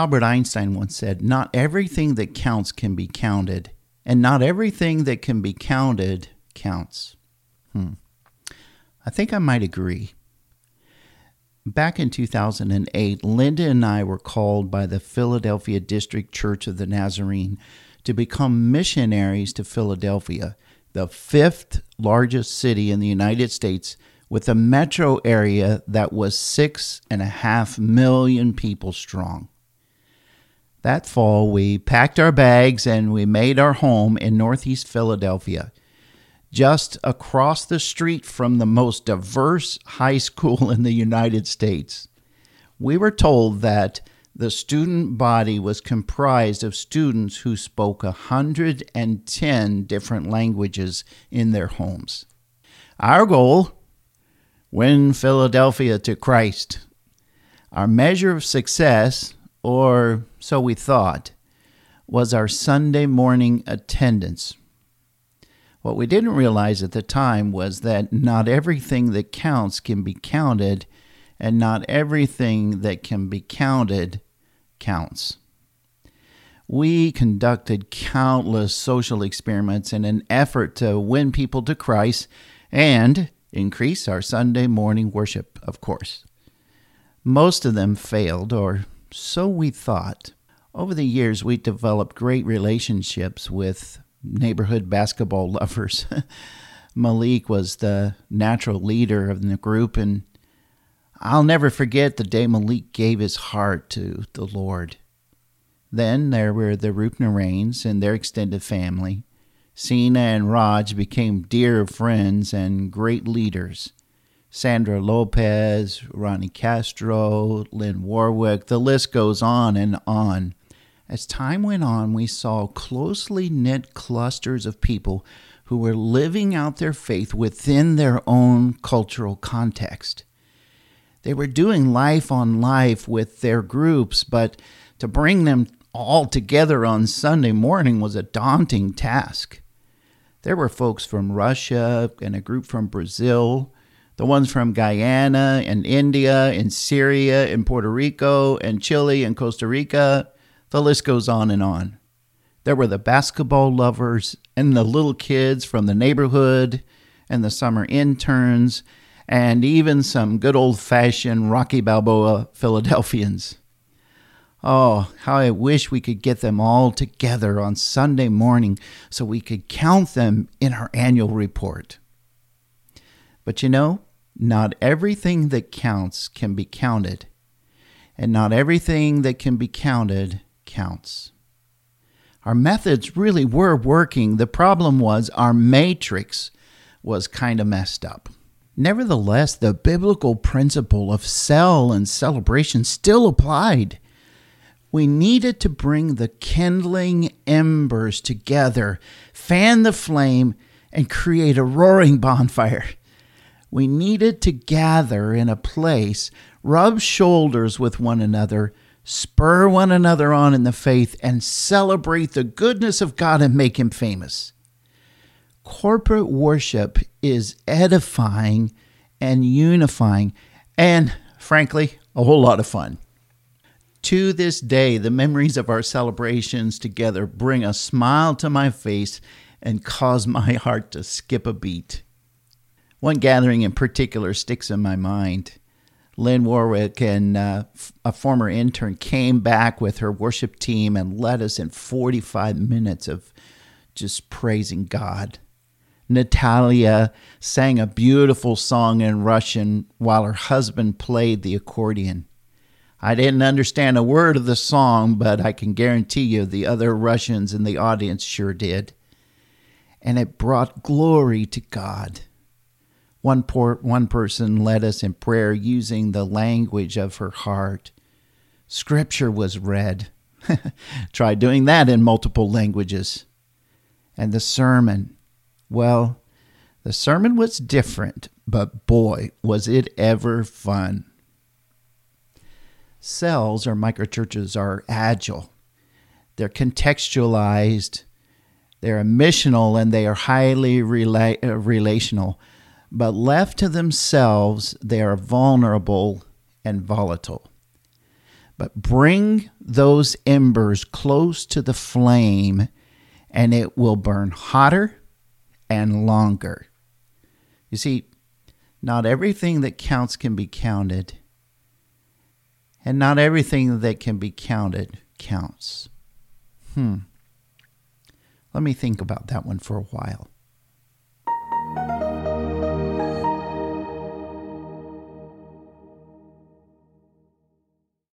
Albert Einstein once said, Not everything that counts can be counted, and not everything that can be counted counts. Hmm. I think I might agree. Back in 2008, Linda and I were called by the Philadelphia District Church of the Nazarene to become missionaries to Philadelphia, the fifth largest city in the United States, with a metro area that was six and a half million people strong. That fall, we packed our bags and we made our home in Northeast Philadelphia just across the street from the most diverse high school in the United States. We were told that the student body was comprised of students who spoke 110 different languages in their homes. Our goal win Philadelphia to Christ. Our measure of success, or so we thought, was our Sunday morning attendance. What we didn't realize at the time was that not everything that counts can be counted, and not everything that can be counted counts. We conducted countless social experiments in an effort to win people to Christ and increase our Sunday morning worship, of course. Most of them failed, or so we thought. Over the years, we developed great relationships with neighborhood basketball lovers. Malik was the natural leader of the group, and I'll never forget the day Malik gave his heart to the Lord. Then there were the Rupnarains and their extended family. Sina and Raj became dear friends and great leaders. Sandra Lopez, Ronnie Castro, Lynn Warwick, the list goes on and on. As time went on, we saw closely knit clusters of people who were living out their faith within their own cultural context. They were doing life on life with their groups, but to bring them all together on Sunday morning was a daunting task. There were folks from Russia and a group from Brazil, the ones from Guyana and India and Syria and Puerto Rico and Chile and Costa Rica the list goes on and on. There were the basketball lovers and the little kids from the neighborhood and the summer interns and even some good old fashioned Rocky Balboa Philadelphians. Oh, how I wish we could get them all together on Sunday morning so we could count them in our annual report. But you know, not everything that counts can be counted, and not everything that can be counted counts. Our methods really were working. The problem was our matrix was kind of messed up. Nevertheless, the biblical principle of cell and celebration still applied. We needed to bring the kindling embers together, fan the flame, and create a roaring bonfire. We needed to gather in a place, rub shoulders with one another, spur one another on in the faith, and celebrate the goodness of God and make Him famous. Corporate worship is edifying and unifying, and frankly, a whole lot of fun. To this day, the memories of our celebrations together bring a smile to my face and cause my heart to skip a beat. One gathering in particular sticks in my mind. Lynn Warwick and uh, a former intern came back with her worship team and led us in 45 minutes of just praising God. Natalia sang a beautiful song in Russian while her husband played the accordion. I didn't understand a word of the song, but I can guarantee you the other Russians in the audience sure did. And it brought glory to God. One, poor, one person led us in prayer using the language of her heart. Scripture was read. Try doing that in multiple languages. And the sermon, well, the sermon was different, but boy, was it ever fun. Cells or microchurches are agile. They're contextualized, they're missional, and they are highly rela- uh, relational but left to themselves, they are vulnerable and volatile. but bring those embers close to the flame and it will burn hotter and longer. You see, not everything that counts can be counted, and not everything that can be counted counts. Hmm. Let me think about that one for a while.